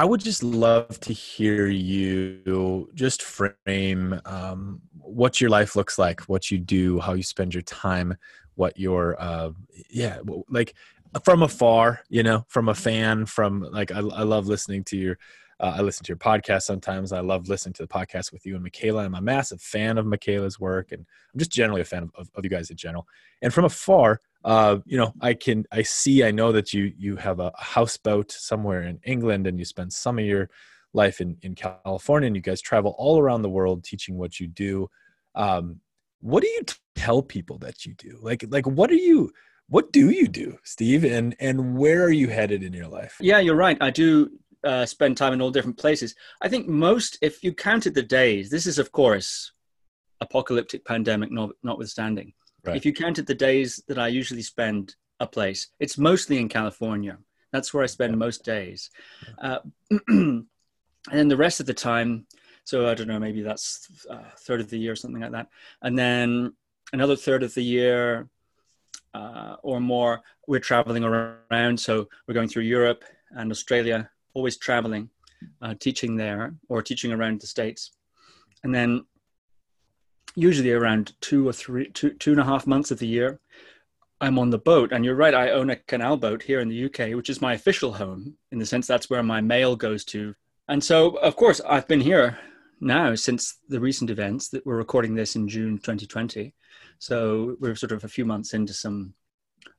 I would just love to hear you just frame um, what your life looks like, what you do, how you spend your time, what your uh, yeah, like from afar, you know, from a fan, from like I, I love listening to your uh, I listen to your podcast sometimes. I love listening to the podcast with you and Michaela. I'm a massive fan of Michaela's work, and I'm just generally a fan of, of, of you guys in general. And from afar, uh, you know, I can I see I know that you you have a houseboat somewhere in England, and you spend some of your life in in California, and you guys travel all around the world teaching what you do. Um, what do you tell people that you do? Like like what are you? What do you do, Steve? And and where are you headed in your life? Yeah, you're right. I do uh, spend time in all different places. I think most, if you counted the days, this is of course apocalyptic pandemic not, notwithstanding. Right. If you counted the days that I usually spend a place, it's mostly in California. That's where I spend most days. Uh, and then the rest of the time, so I don't know, maybe that's a uh, third of the year, or something like that. And then another third of the year uh, or more, we're traveling around. So we're going through Europe and Australia always traveling, uh, teaching there or teaching around the states, and then usually around two or three, two two and a half months of the year, I'm on the boat. And you're right, I own a canal boat here in the UK, which is my official home in the sense that's where my mail goes to. And so, of course, I've been here now since the recent events that we're recording this in June 2020. So we're sort of a few months into some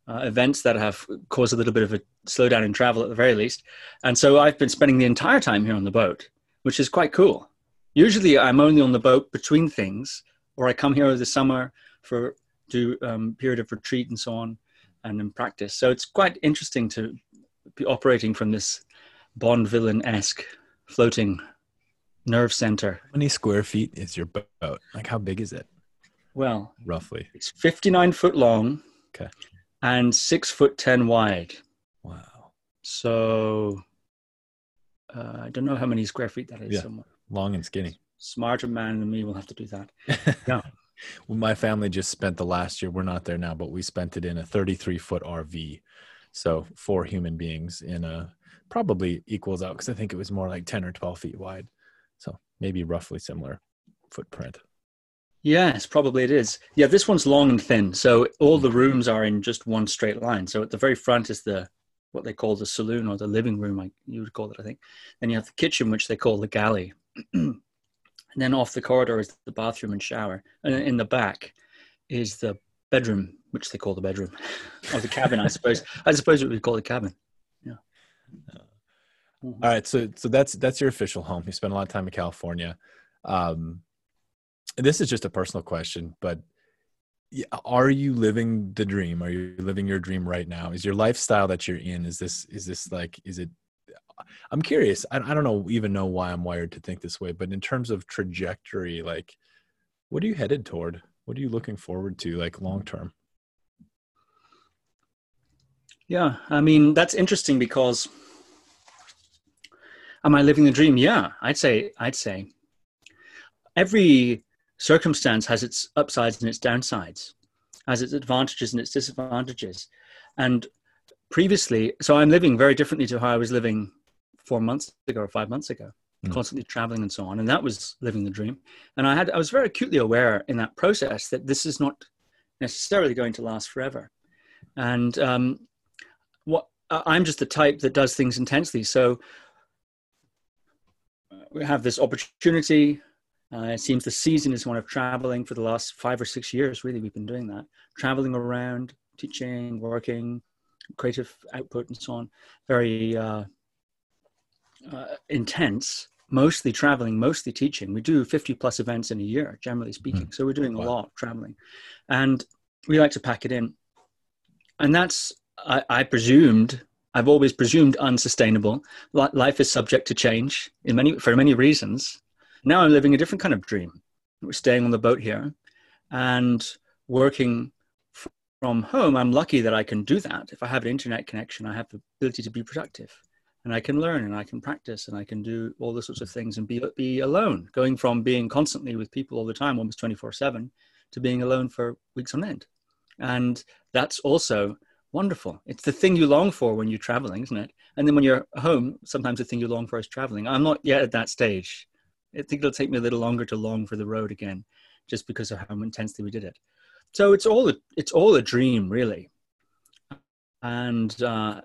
uh, events that have caused a little bit of a slowdown in travel at the very least. And so I've been spending the entire time here on the boat, which is quite cool. Usually I'm only on the boat between things, or I come here over the summer for do um, period of retreat and so on, and in practice. So it's quite interesting to be operating from this Bond villain esque floating nerve center. How many square feet is your boat? Like how big is it? Well, roughly, it's 59 foot long. Okay and six foot ten wide. Wow. So uh, I don't know how many square feet that is. Yeah. Somewhere. Long and skinny. Smarter man than me will have to do that. yeah. well, my family just spent the last year. We're not there now, but we spent it in a 33 foot RV. So four human beings in a probably equals out because I think it was more like 10 or 12 feet wide. So maybe roughly similar footprint. Yes, probably it is. Yeah, this one's long and thin, so all the rooms are in just one straight line. So at the very front is the what they call the saloon or the living room, like you would call it, I think. Then you have the kitchen, which they call the galley. and then off the corridor is the bathroom and shower, and in the back is the bedroom, which they call the bedroom, or the cabin, I suppose. I suppose it would be called a cabin. Yeah. All right, so so that's that's your official home. You spend a lot of time in California. Um, this is just a personal question, but are you living the dream? Are you living your dream right now? Is your lifestyle that you're in? Is this is this like is it? I'm curious. I, I don't know even know why I'm wired to think this way, but in terms of trajectory, like, what are you headed toward? What are you looking forward to, like long term? Yeah, I mean that's interesting because am I living the dream? Yeah, I'd say I'd say every circumstance has its upsides and its downsides, has its advantages and its disadvantages. And previously, so I'm living very differently to how I was living four months ago or five months ago, mm. constantly traveling and so on. And that was living the dream. And I had I was very acutely aware in that process that this is not necessarily going to last forever. And um, what I'm just the type that does things intensely. So we have this opportunity uh, it seems the season is one of traveling for the last five or six years. Really, we've been doing that, traveling around, teaching, working, creative output, and so on. Very uh, uh, intense. Mostly traveling, mostly teaching. We do 50 plus events in a year, generally speaking. Mm. So we're doing wow. a lot traveling, and we like to pack it in. And that's, I, I presumed, I've always presumed unsustainable. Life is subject to change in many for many reasons now I'm living a different kind of dream. We're staying on the boat here and working from home. I'm lucky that I can do that. If I have an internet connection, I have the ability to be productive and I can learn and I can practice and I can do all the sorts of things and be, be alone, going from being constantly with people all the time, almost 24 7, to being alone for weeks on end. And that's also wonderful. It's the thing you long for when you're traveling, isn't it? And then when you're home, sometimes the thing you long for is traveling. I'm not yet at that stage. I think it'll take me a little longer to long for the road again, just because of how intensely we did it. So it's all a, it's all a dream, really. And uh,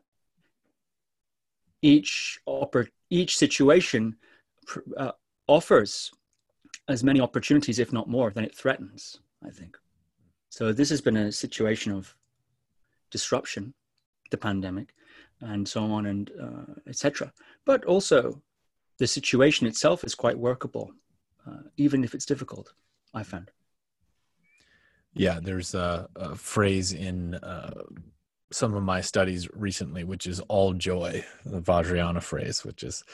each oppor- each situation uh, offers as many opportunities, if not more, than it threatens. I think. So this has been a situation of disruption, the pandemic, and so on, and uh, etc. But also, the situation itself is quite workable, uh, even if it's difficult. I found. Yeah, there's a, a phrase in uh, some of my studies recently, which is "all joy," the Vajrayana phrase, which is,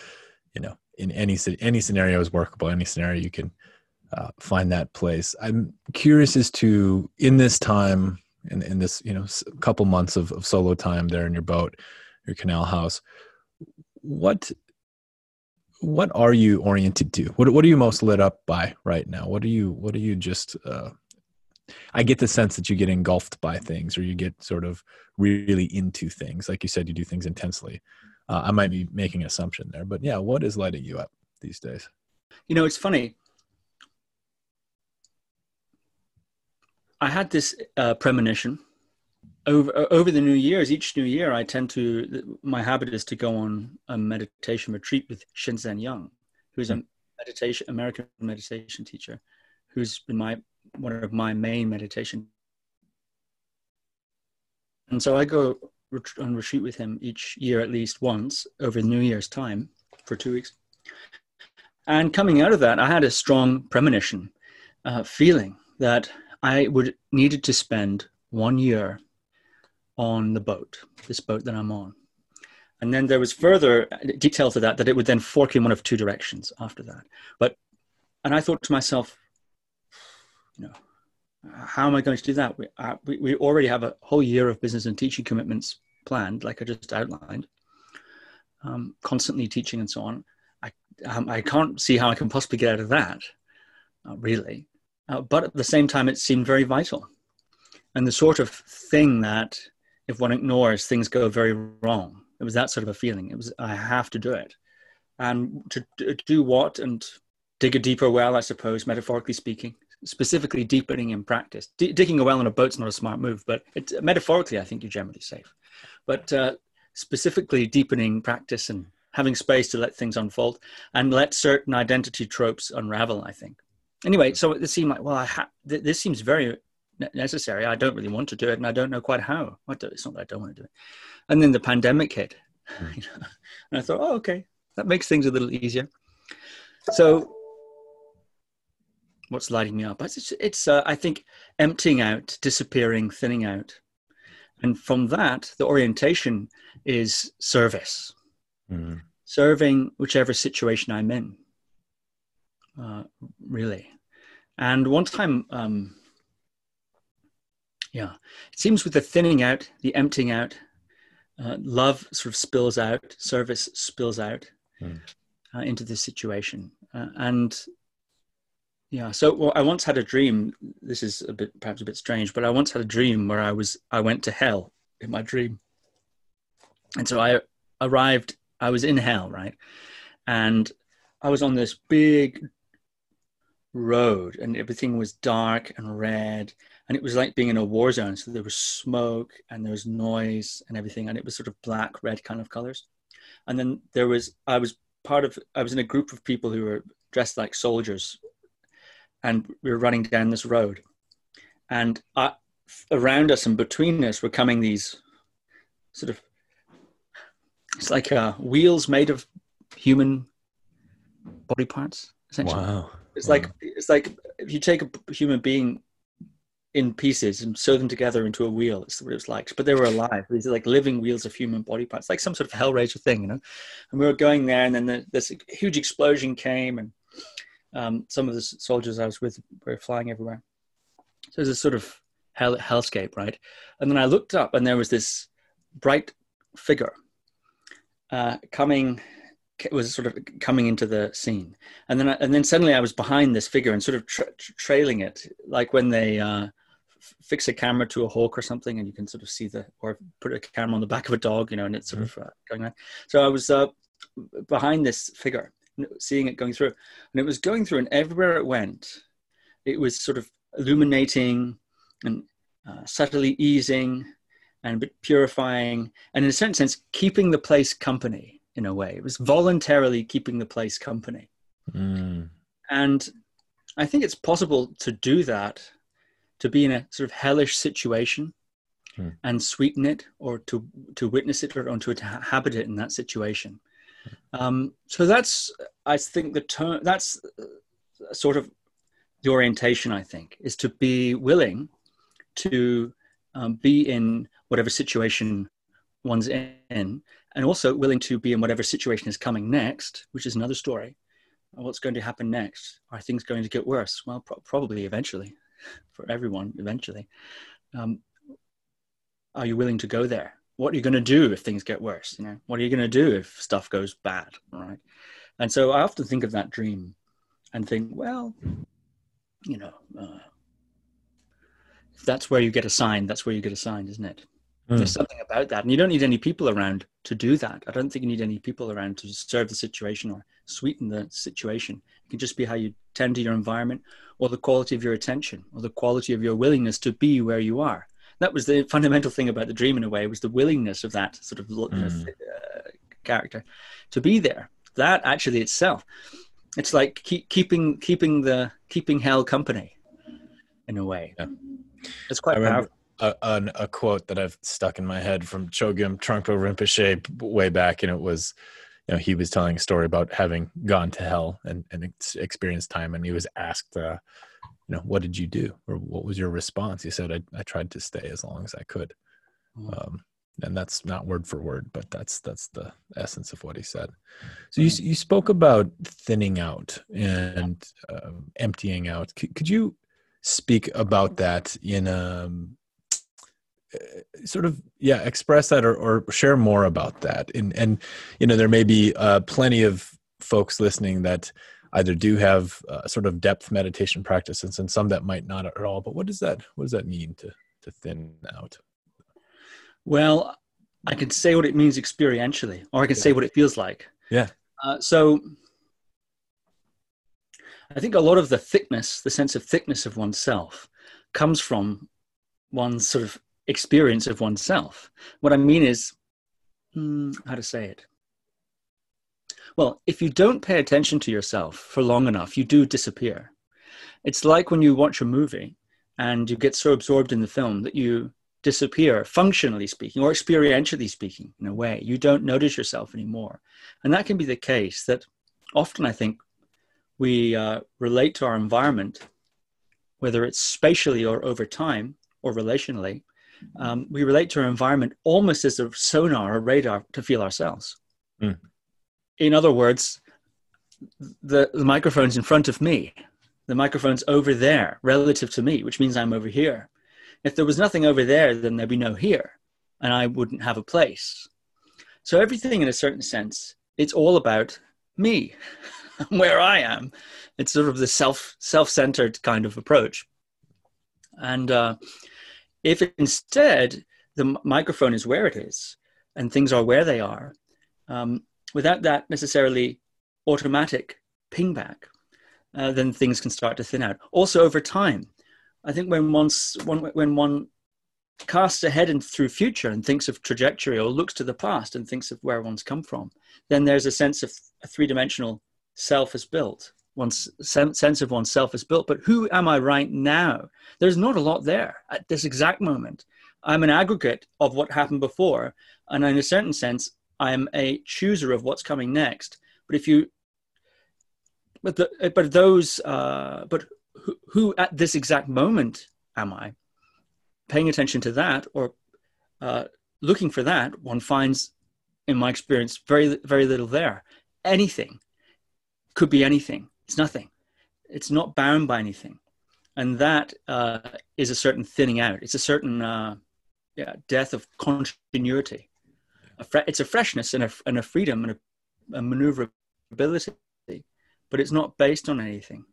you know, in any any scenario is workable. Any scenario you can uh, find that place. I'm curious as to in this time, in, in this you know couple months of, of solo time there in your boat, your canal house, what what are you oriented to? What what are you most lit up by right now? What are you what are you just uh, I get the sense that you get engulfed by things or you get sort of really into things. Like you said, you do things intensely. Uh, I might be making an assumption there, but yeah, what is lighting you up these days? You know, it's funny. I had this uh, premonition over over the New Year's. Each New Year, I tend to my habit is to go on a meditation retreat with Shinzen Young, who's a hmm. meditation American meditation teacher, who's been my one of my main meditation. And so I go on retreat with him each year at least once over New Year's time for two weeks. And coming out of that, I had a strong premonition, uh, feeling that I would needed to spend one year on the boat, this boat that I'm on. And then there was further detail to that that it would then fork in one of two directions after that. But and I thought to myself, you know, how am I going to do that? We, we, we already have a whole year of business and teaching commitments planned, like I just outlined, um, constantly teaching and so on. I, um, I can't see how I can possibly get out of that, uh, really. Uh, but at the same time, it seemed very vital. And the sort of thing that if one ignores, things go very wrong. It was that sort of a feeling. It was, I have to do it. And to, to do what? And dig a deeper well, I suppose, metaphorically speaking, specifically deepening in practice. D- digging a well in a boat's not a smart move, but it, metaphorically, I think you're generally safe. But uh, specifically deepening practice and having space to let things unfold and let certain identity tropes unravel, I think anyway, so it seemed like, well, I ha- th- this seems very necessary. I don't really want to do it, and I don't know quite how. I don't, it's not that I don't want to do it. And then the pandemic hit, you know, and I thought, oh, okay, that makes things a little easier. So, what's lighting me up? It's, it's uh, I think, emptying out, disappearing, thinning out, and from that, the orientation is service, mm. serving whichever situation I'm in. Uh, really. And one time, um, yeah, it seems with the thinning out, the emptying out, uh, love sort of spills out, service spills out mm. uh, into this situation. Uh, and yeah, so well, I once had a dream. This is a bit, perhaps a bit strange, but I once had a dream where I was, I went to hell in my dream. And so I arrived, I was in hell, right? And I was on this big road and everything was dark and red and it was like being in a war zone so there was smoke and there was noise and everything and it was sort of black red kind of colors and then there was i was part of i was in a group of people who were dressed like soldiers and we were running down this road and I, around us and between us were coming these sort of it's like uh, wheels made of human body parts essentially wow it's like it's like if you take a human being in pieces and sew them together into a wheel. It's what it was like. But they were alive. These are like living wheels of human body parts, like some sort of Hellraiser thing, you know. And we were going there, and then the, this huge explosion came, and um, some of the soldiers I was with were flying everywhere. So it was a sort of hell hellscape, right? And then I looked up, and there was this bright figure uh, coming was sort of coming into the scene, and then and then suddenly I was behind this figure and sort of tra- trailing it, like when they uh, fix a camera to a hawk or something, and you can sort of see the, or put a camera on the back of a dog, you know, and it's sort mm-hmm. of uh, going on. So I was uh, behind this figure, seeing it going through, and it was going through, and everywhere it went, it was sort of illuminating and uh, subtly easing and purifying, and in a certain sense, keeping the place company in a way. It was voluntarily keeping the place company. Mm. And I think it's possible to do that, to be in a sort of hellish situation hmm. and sweeten it or to, to witness it or, or to inhabit it in that situation. Um, so that's, I think, the term, that's sort of the orientation, I think, is to be willing to um, be in whatever situation one's in, and also willing to be in whatever situation is coming next, which is another story what's going to happen next? Are things going to get worse? Well, pro- probably eventually, for everyone, eventually. Um, are you willing to go there? What are you going to do if things get worse? You know, what are you going to do if stuff goes bad? Right. And so I often think of that dream and think, well, you know, uh, if that's where you get assigned, that's where you get assigned, isn't it? Mm. There's something about that. And you don't need any people around to do that. I don't think you need any people around to serve the situation or sweeten the situation. It can just be how you tend to your environment or the quality of your attention or the quality of your willingness to be where you are. That was the fundamental thing about the dream in a way was the willingness of that sort of mm. uh, character to be there. That actually itself, it's like keep, keeping keeping the keeping hell company in a way. Yeah. It's quite powerful a, a, a, quote that I've stuck in my head from Chogyam Trungpa Rinpoche way back, and it was, you know, he was telling a story about having gone to hell and, and experienced time, and he was asked, uh, you know, what did you do, or what was your response? He said, I, I tried to stay as long as I could, mm. um, and that's not word for word, but that's that's the essence of what he said. So you mm. you spoke about thinning out and uh, emptying out. C- could you speak about that in a um, uh, sort of yeah express that or, or share more about that and and you know there may be uh, plenty of folks listening that either do have uh, sort of depth meditation practices and some that might not at all but what does that what does that mean to to thin out well i can say what it means experientially or i can yeah. say what it feels like yeah uh, so i think a lot of the thickness the sense of thickness of oneself comes from one's sort of experience of oneself. What I mean is, hmm, how to say it? Well, if you don't pay attention to yourself for long enough, you do disappear. It's like when you watch a movie and you get so absorbed in the film that you disappear, functionally speaking, or experientially speaking, in a way. You don't notice yourself anymore. And that can be the case that often I think we uh, relate to our environment, whether it's spatially or over time or relationally, um, we relate to our environment almost as a sonar or radar to feel ourselves. Mm. In other words, the, the microphone's in front of me, the microphone's over there relative to me, which means I'm over here. If there was nothing over there, then there'd be no here, and I wouldn't have a place. So everything, in a certain sense, it's all about me, where I am. It's sort of the self self centered kind of approach, and uh, if instead the microphone is where it is and things are where they are, um, without that necessarily automatic ping back, uh, then things can start to thin out. Also, over time, I think when once one when one casts ahead and through future and thinks of trajectory or looks to the past and thinks of where one's come from, then there's a sense of a three dimensional self is built one's sense of oneself is built. But who am I right now? There's not a lot there at this exact moment. I'm an aggregate of what happened before, and in a certain sense, I'm a chooser of what's coming next. But if you, but the, but those, uh, but who, who at this exact moment am I? Paying attention to that or uh, looking for that, one finds, in my experience, very very little there. Anything could be anything it's nothing. It's not bound by anything. And that uh, is a certain thinning out. It's a certain uh, yeah, death of continuity. A fre- it's a freshness and a, and a freedom and a, a maneuverability, but it's not based on anything.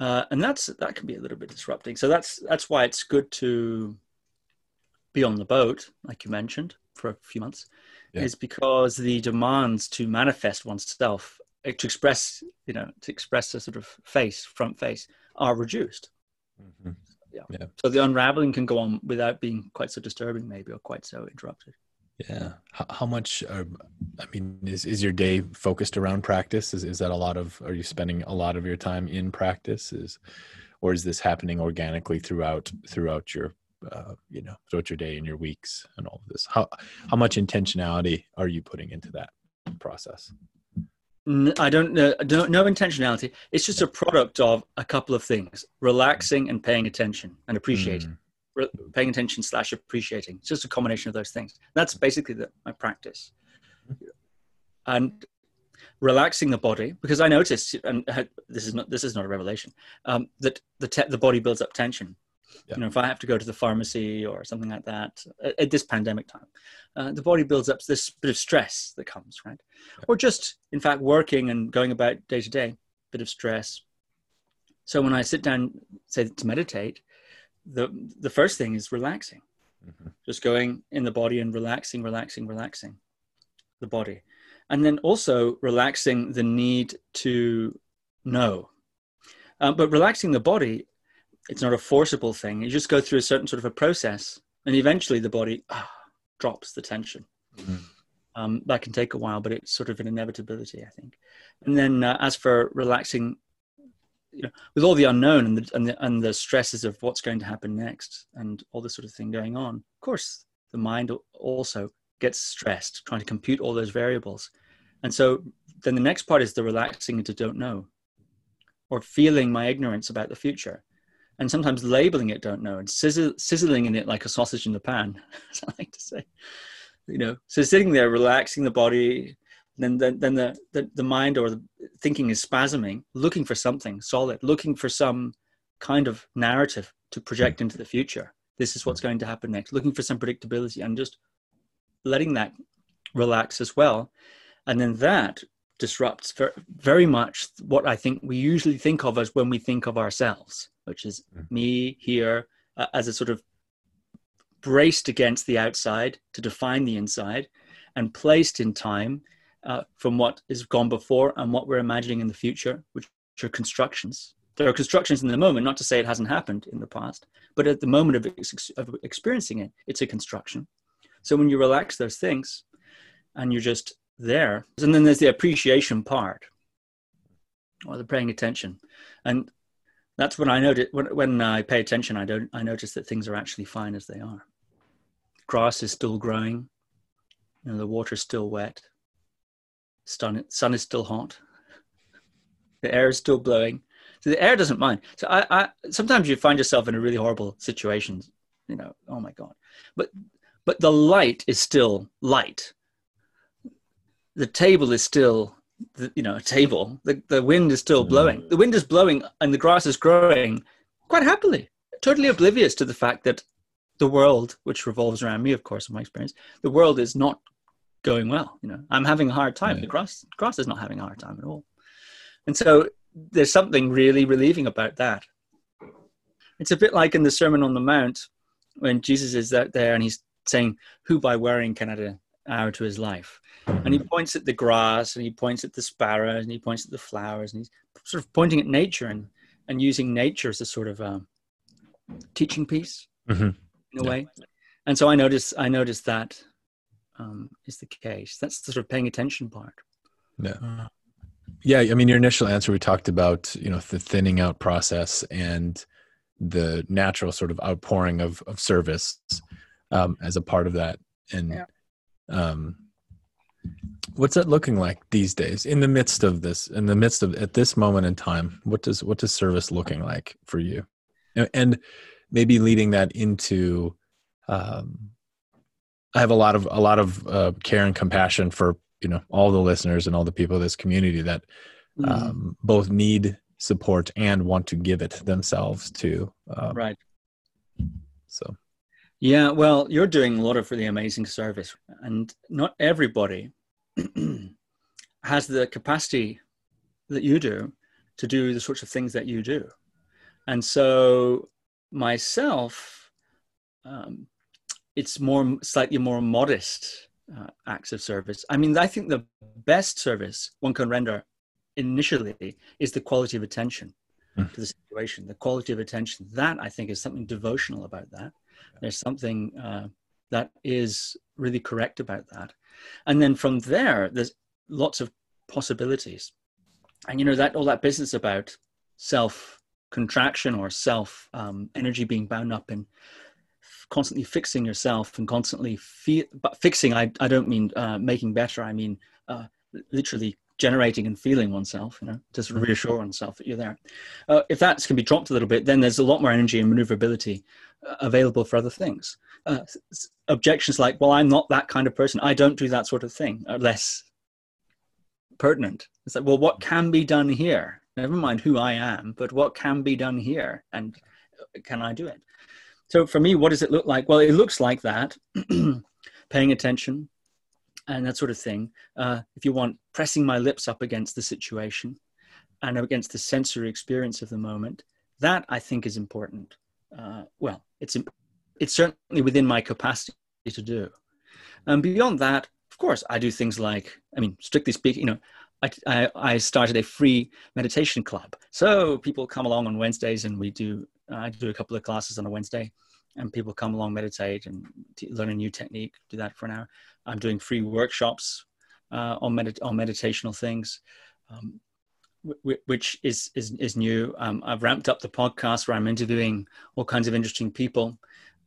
uh, and that's that can be a little bit disrupting. So that's that's why it's good to be on the boat, like you mentioned, for a few months, yeah. is because the demands to manifest oneself, eh, to express, you know, to express a sort of face, front face, are reduced. Mm-hmm. Yeah. yeah. So the unraveling can go on without being quite so disturbing, maybe, or quite so interrupted. Yeah. How, how much, uh, I mean, is, is your day focused around practice? Is, is that a lot of, are you spending a lot of your time in practice? Is, or is this happening organically throughout, throughout your, uh, you know, throughout your day and your weeks and all of this? How, how much intentionality are you putting into that process? I don't know, no, no intentionality. It's just a product of a couple of things: relaxing and paying attention and appreciating. Mm paying attention slash appreciating. It's just a combination of those things. That's basically the, my practice. And relaxing the body because I noticed, and this is not this is not a revelation, um, that the te- the body builds up tension. Yeah. You know, if I have to go to the pharmacy or something like that at, at this pandemic time, uh, the body builds up this bit of stress that comes, right? Yeah. Or just, in fact, working and going about day to day, bit of stress. So when I sit down, say to meditate, the the first thing is relaxing. Mm-hmm. just going in the body and relaxing relaxing relaxing the body. And then also relaxing the need to know. Um, but relaxing the body it's not a forcible thing. You just go through a certain sort of a process and eventually the body ah, drops the tension. Mm-hmm. um, that can take a while but it's sort of an inevitability i think. And then uh, as for relaxing with all the unknown and the, and the and the stresses of what's going to happen next and all this sort of thing going on, of course, the mind also gets stressed trying to compute all those variables. And so then the next part is the relaxing into don't know or feeling my ignorance about the future and sometimes labeling it don't know and sizzling in it like a sausage in the pan, as I like to say. You know, so sitting there, relaxing the body, then then, then the, the, the mind or the thinking is spasming, looking for something solid, looking for some kind of narrative to project into the future. This is what's going to happen next, looking for some predictability and just letting that relax as well. And then that disrupts very much what I think we usually think of as when we think of ourselves, which is mm. me here uh, as a sort of braced against the outside to define the inside and placed in time uh, from what is gone before and what we're imagining in the future, which are constructions. There are constructions in the moment, not to say it hasn't happened in the past, but at the moment of, ex- of experiencing it, it's a construction. So when you relax those things and you're just there, and then there's the appreciation part or the paying attention. And that's when I notice when, when I pay attention, I don't I notice that things are actually fine as they are. Grass is still growing, you know, the water's still wet, sun, sun is still hot. The air is still blowing. So the air doesn't mind. So I, I sometimes you find yourself in a really horrible situation. You know, oh my god. But but the light is still light. The table is still the, you know a table. The the wind is still blowing. Mm. The wind is blowing and the grass is growing quite happily. Totally oblivious to the fact that the world, which revolves around me, of course, in my experience, the world is not going well. You know, I'm having a hard time. The grass grass is not having a hard time at all. And so there's something really relieving about that. It's a bit like in the Sermon on the Mount when Jesus is out there and he's saying, Who by worrying can add an hour to his life? And he points at the grass and he points at the sparrows and he points at the flowers and he's sort of pointing at nature and, and using nature as a sort of um, teaching piece mm-hmm. in a yeah. way. And so I noticed I noticed that um, is the case. That's the sort of paying attention part. Yeah. Uh, yeah. I mean, your initial answer, we talked about, you know, the thinning out process and the natural sort of outpouring of, of service um, as a part of that. And yeah. um, what's that looking like these days in the midst of this, in the midst of, at this moment in time, what does, what does service looking like for you? And maybe leading that into, um, I have a lot of a lot of uh, care and compassion for you know all the listeners and all the people of this community that mm-hmm. um, both need support and want to give it themselves to. Um, right. So. Yeah, well, you're doing a lot of really amazing service, and not everybody has the capacity that you do to do the sorts of things that you do. And so myself, um, it's more slightly more modest uh, acts of service. I mean, I think the best service one can render initially is the quality of attention mm. to the situation, the quality of attention. That I think is something devotional about that. There's something uh, that is really correct about that. And then from there, there's lots of possibilities. And you know that all that business about self contraction or self um, energy being bound up in constantly fixing yourself and constantly fe- fixing I, I don't mean uh, making better i mean uh, literally generating and feeling oneself you know just reassure oneself that you're there. Uh, if that can be dropped a little bit then there's a lot more energy and maneuverability uh, available for other things. Uh, objections like well i'm not that kind of person i don't do that sort of thing are less pertinent. It's like well what can be done here? Never mind who i am but what can be done here and can i do it so for me, what does it look like? Well, it looks like that, paying attention and that sort of thing. Uh, if you want, pressing my lips up against the situation and against the sensory experience of the moment. That I think is important. Uh, well, it's it's certainly within my capacity to do. And beyond that, of course, I do things like, I mean, strictly speaking, you know, I, I, I started a free meditation club. So people come along on Wednesdays and we do, I do a couple of classes on a Wednesday and people come along, meditate and t- learn a new technique, do that for an hour. I'm doing free workshops uh, on, med- on meditational things. Um, which is is is new. Um, I've ramped up the podcast where I'm interviewing all kinds of interesting people.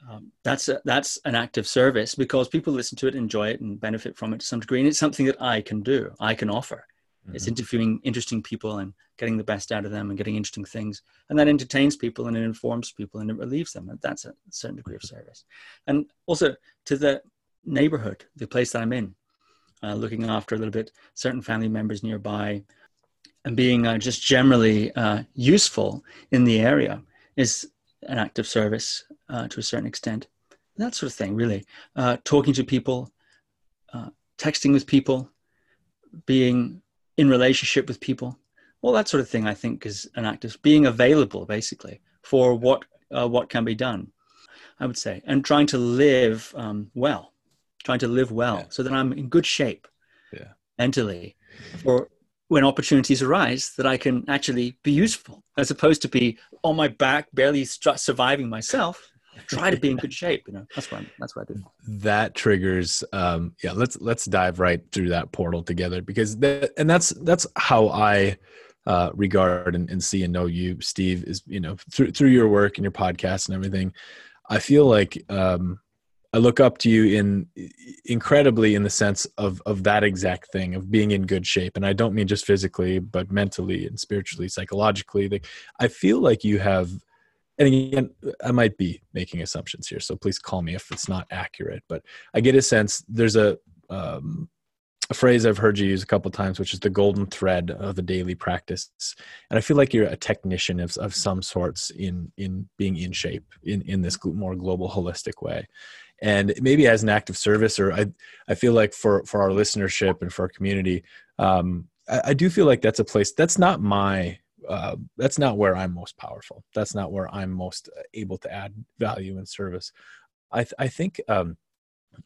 Um, that's a, that's an active service because people listen to it, enjoy it, and benefit from it to some degree. And it's something that I can do. I can offer. Mm-hmm. It's interviewing interesting people and getting the best out of them and getting interesting things. And that entertains people and it informs people and it relieves them. And that's a certain degree of service. And also to the neighborhood, the place that I'm in, uh, looking after a little bit certain family members nearby and being uh, just generally uh, useful in the area is an act of service uh, to a certain extent. That sort of thing, really. Uh, talking to people, uh, texting with people, being in relationship with people all that sort of thing i think is an act of being available basically for what uh, what can be done i would say and trying to live um, well trying to live well yeah. so that i'm in good shape yeah. mentally for when opportunities arise that i can actually be useful as opposed to be on my back barely surviving myself try to be in good shape you know? That's what that's what i that triggers um yeah let's let's dive right through that portal together because that and that's that's how i uh regard and, and see and know you steve is you know through through your work and your podcast and everything i feel like um I look up to you in incredibly in the sense of of that exact thing of being in good shape, and I don't mean just physically, but mentally and spiritually, psychologically. I feel like you have and again, I might be making assumptions here, so please call me if it's not accurate. But I get a sense there's a um, a phrase I've heard you use a couple times, which is the golden thread of the daily practice. And I feel like you're a technician of, of some sorts in in being in shape in in this more global, holistic way. And maybe as an act of service, or I I feel like for for our listenership and for our community, um, I, I do feel like that's a place that's not my uh, that's not where I'm most powerful. That's not where I'm most uh, able to add value and service. I, th- I think um,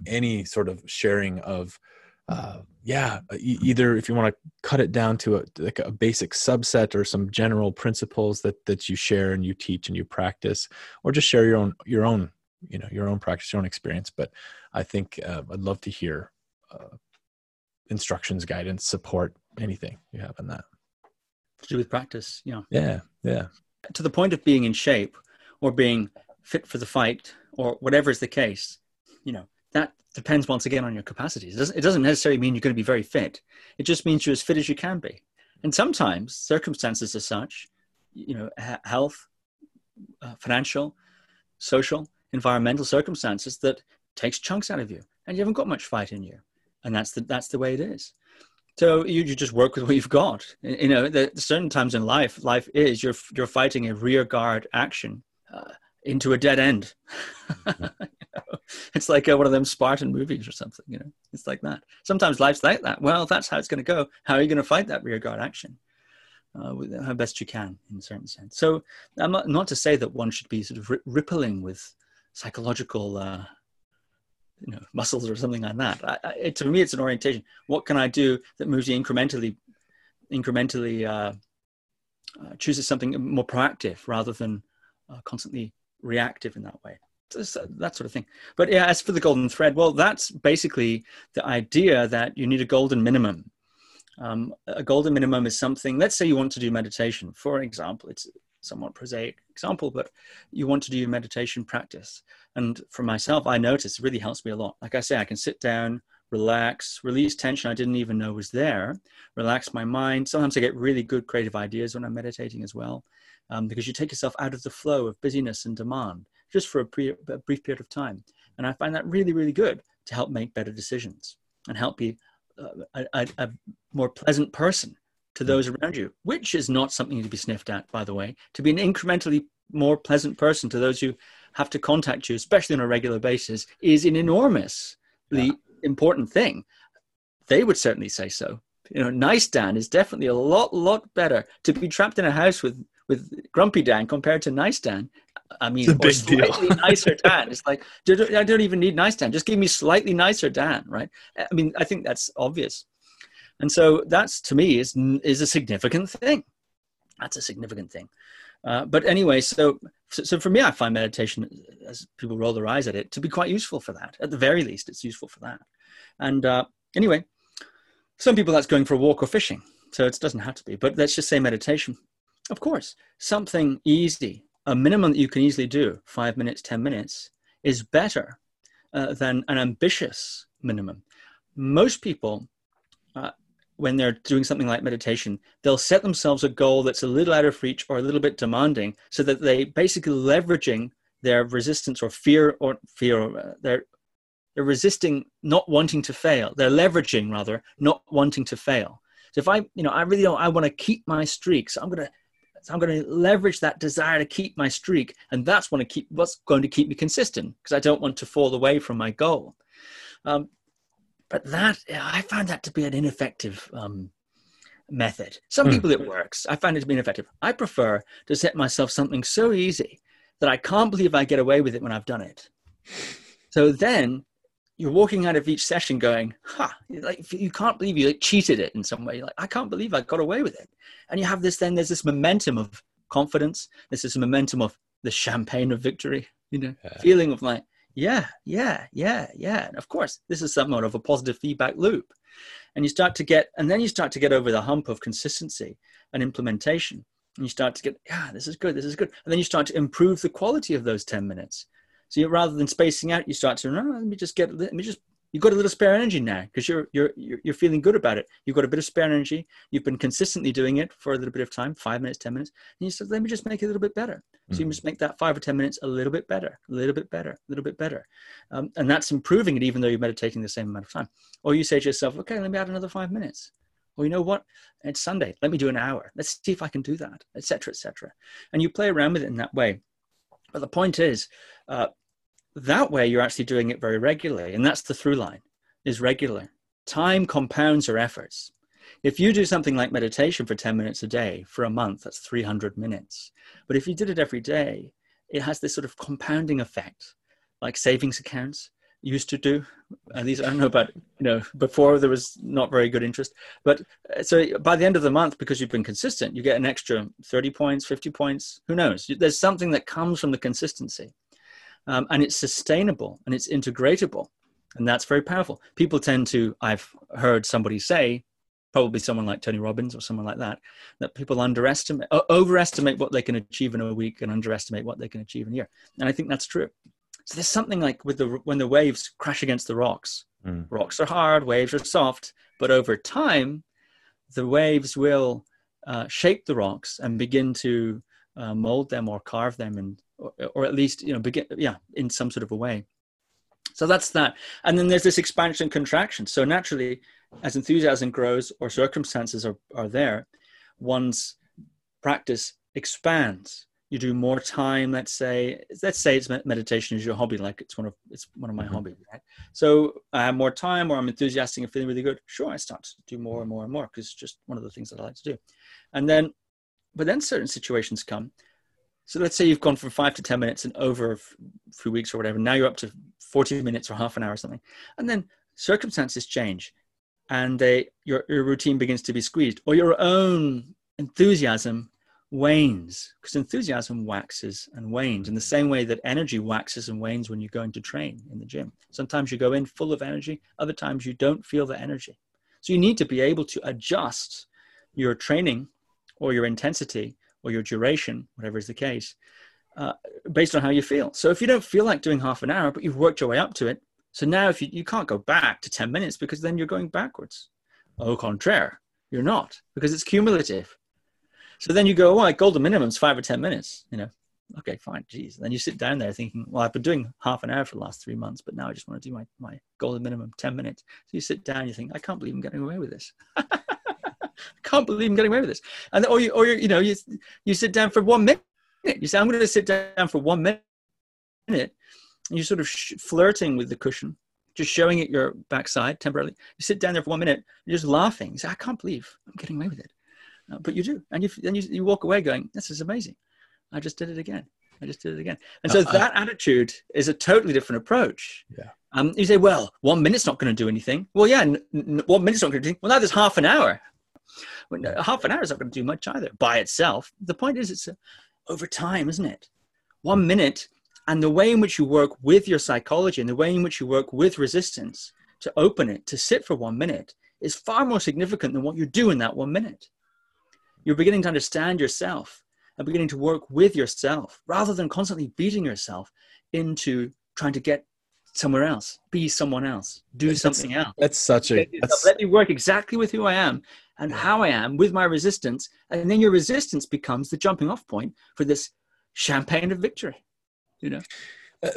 any sort of sharing of, uh, yeah, e- either if you want to cut it down to a, like a basic subset or some general principles that that you share and you teach and you practice, or just share your own your own you know your own practice, your own experience. But I think uh, I'd love to hear uh, instructions, guidance, support, anything you have in that to do with practice. Yeah. Yeah. Yeah. To the point of being in shape or being fit for the fight or whatever is the case, you know, that depends once again on your capacities. It doesn't, it doesn't necessarily mean you're going to be very fit. It just means you're as fit as you can be. And sometimes circumstances are such, you know, health, uh, financial, social, environmental circumstances that takes chunks out of you and you haven't got much fight in you. And that's the, that's the way it is. So you, you just work with what you've got. You know, the, certain times in life, life is you're you're fighting a rear guard action uh, into a dead end. you know? It's like uh, one of them Spartan movies or something. You know, it's like that. Sometimes life's like that. Well, that's how it's going to go. How are you going to fight that rear guard action? uh, how best you can in a certain sense. So I'm not, not to say that one should be sort of rippling with psychological uh, you know muscles or something like that. I, I, to me, it's an orientation. What can I do that moves you incrementally, incrementally uh, uh, chooses something more proactive rather than uh, constantly reactive in that way. So that sort of thing. But yeah, as for the golden thread, well, that's basically the idea that you need a golden minimum. Um, a golden minimum is something. Let's say you want to do meditation, for example. It's somewhat prosaic example, but you want to do your meditation practice. And for myself, I notice it really helps me a lot. Like I say, I can sit down, relax, release tension I didn't even know was there, relax my mind. Sometimes I get really good creative ideas when I'm meditating as well, um, because you take yourself out of the flow of busyness and demand just for a, pre- a brief period of time. And I find that really, really good to help make better decisions and help be a, a more pleasant person to those around you, which is not something to be sniffed at, by the way. To be an incrementally more pleasant person to those who have to contact you, especially on a regular basis, is an enormously yeah. important thing. They would certainly say so. You know, nice Dan is definitely a lot, lot better to be trapped in a house with with Grumpy Dan compared to Nice Dan. I mean, it's a big slightly deal. nicer Dan. It's like I don't even need Nice Dan. Just give me slightly nicer Dan, right? I mean, I think that's obvious. And so that's to me is is a significant thing. That's a significant thing. Uh, but anyway, so, so for me, I find meditation, as people roll their eyes at it, to be quite useful for that. At the very least, it's useful for that. And uh, anyway, some people that's going for a walk or fishing, so it doesn't have to be. But let's just say meditation. Of course, something easy, a minimum that you can easily do, five minutes, ten minutes, is better uh, than an ambitious minimum. Most people uh, when they're doing something like meditation, they'll set themselves a goal that's a little out of reach or a little bit demanding so that they basically leveraging their resistance or fear or fear, uh, they're, they're resisting not wanting to fail. They're leveraging rather, not wanting to fail. So if I, you know, I really don't, I want to keep my streak. So I'm to, so I'm going to leverage that desire to keep my streak. And that's what to keep, what's going to keep me consistent because I don't want to fall away from my goal. Um, but that I found that to be an ineffective um, method. Some mm. people it works. I find it to be ineffective. I prefer to set myself something so easy that I can't believe I get away with it when I've done it. So then you're walking out of each session going, "Ha!" Like you can't believe you like, cheated it in some way. You're like I can't believe I got away with it. And you have this. Then there's this momentum of confidence. There's this momentum of the champagne of victory. You know, yeah. feeling of like yeah, yeah, yeah, yeah. And of course, this is somewhat of a positive feedback loop. And you start to get, and then you start to get over the hump of consistency and implementation. And you start to get, yeah, this is good, this is good. And then you start to improve the quality of those 10 minutes. So you, rather than spacing out, you start to, let me just get, let me just you've got a little spare energy now because you're, you're you're feeling good about it. You've got a bit of spare energy. You've been consistently doing it for a little bit of time five minutes ten minutes and you said let me just make it a little bit better. So mm-hmm. you just make that five or ten minutes a little bit better a little bit better a little bit better. Um, and that's improving it even though you're meditating the same amount of time. Or you say to yourself okay let me add another five minutes. Or you know what? It's sunday. Let me do an hour. Let's see if i can do that etc etc and you play around with it in that way. But the point is uh, that way you're actually doing it very regularly and that's the through line is regular. Time compounds your efforts. If you do something like meditation for 10 minutes a day for a month that's 300 minutes. But if you did it every day it has this sort of compounding effect like savings accounts used to do. At these i don't know about you know before there was not very good interest. But uh, so by the end of the month because you've been consistent you get an extra 30 points 50 points who knows? There's something that comes from the consistency um, and it's sustainable and it's integratable and that's very powerful. People tend to i've heard somebody say probably someone like tony robbins or someone like that that people underestimate overestimate what they can achieve in a week and underestimate what they can achieve in a year. And i think that's true. So there's something like with the when the waves crash against the rocks. Mm. rocks are hard waves are soft but over time the waves will uh, shape the rocks and begin to uh, mold them or carve them and or, or at least you know begin yeah in some sort of a way. So that's that. And then there's this expansion contraction. So naturally as enthusiasm grows or circumstances are, are there one's practice expands. You do more time let's say let's say it's meditation is your hobby like it's one of it's one of my mm-hmm. hobbies right? So i have more time or i'm enthusiastic and feeling really good sure i start to do more and more and more because it's just one of the things that i like to do. And then but then certain situations come. So let's say you've gone from five to 10 minutes and over a few weeks or whatever. Now you're up to 40 minutes or half an hour or something. And then circumstances change and they, your, your routine begins to be squeezed or your own enthusiasm wanes because enthusiasm waxes and wanes in the same way that energy waxes and wanes when you're going to train in the gym. Sometimes you go in full of energy, other times you don't feel the energy. So you need to be able to adjust your training or your intensity or your duration, whatever is the case, uh, based on how you feel. So if you don't feel like doing half an hour, but you've worked your way up to it, so now if you, you can't go back to 10 minutes because then you're going backwards. Au contraire, you're not because it's cumulative. So then you go, well, like golden minimum's five or 10 minutes, you know, okay, fine, geez. then you sit down there thinking, well, I've been doing half an hour for the last three months, but now I just want to do my, my golden minimum 10 minutes. So you sit down, you think, I can't believe I'm getting away with this. I can't believe I'm getting away with this. And or you, or you, you know, you, you sit down for one minute. You say, I'm going to sit down for one minute. And you're sort of sh- flirting with the cushion, just showing it your backside temporarily. You sit down there for one minute, you're just laughing. You say, I can't believe I'm getting away with it. Uh, but you do. And you, then you, you walk away going, this is amazing. I just did it again. I just did it again. And so uh, that I, attitude is a totally different approach. Yeah. Um, you say, well, one minute's not going to do anything. Well, yeah, n- n- one minute's not going to do anything. Well, now there's half an hour. Well, no, half an hour is not going to do much either by itself. The point is, it's uh, over time, isn't it? One minute and the way in which you work with your psychology and the way in which you work with resistance to open it, to sit for one minute, is far more significant than what you do in that one minute. You're beginning to understand yourself and beginning to work with yourself rather than constantly beating yourself into trying to get somewhere else, be someone else, do that's, something else. That's such a that's... let me work exactly with who I am and how I am with my resistance, and then your resistance becomes the jumping off point for this champagne of victory. You know,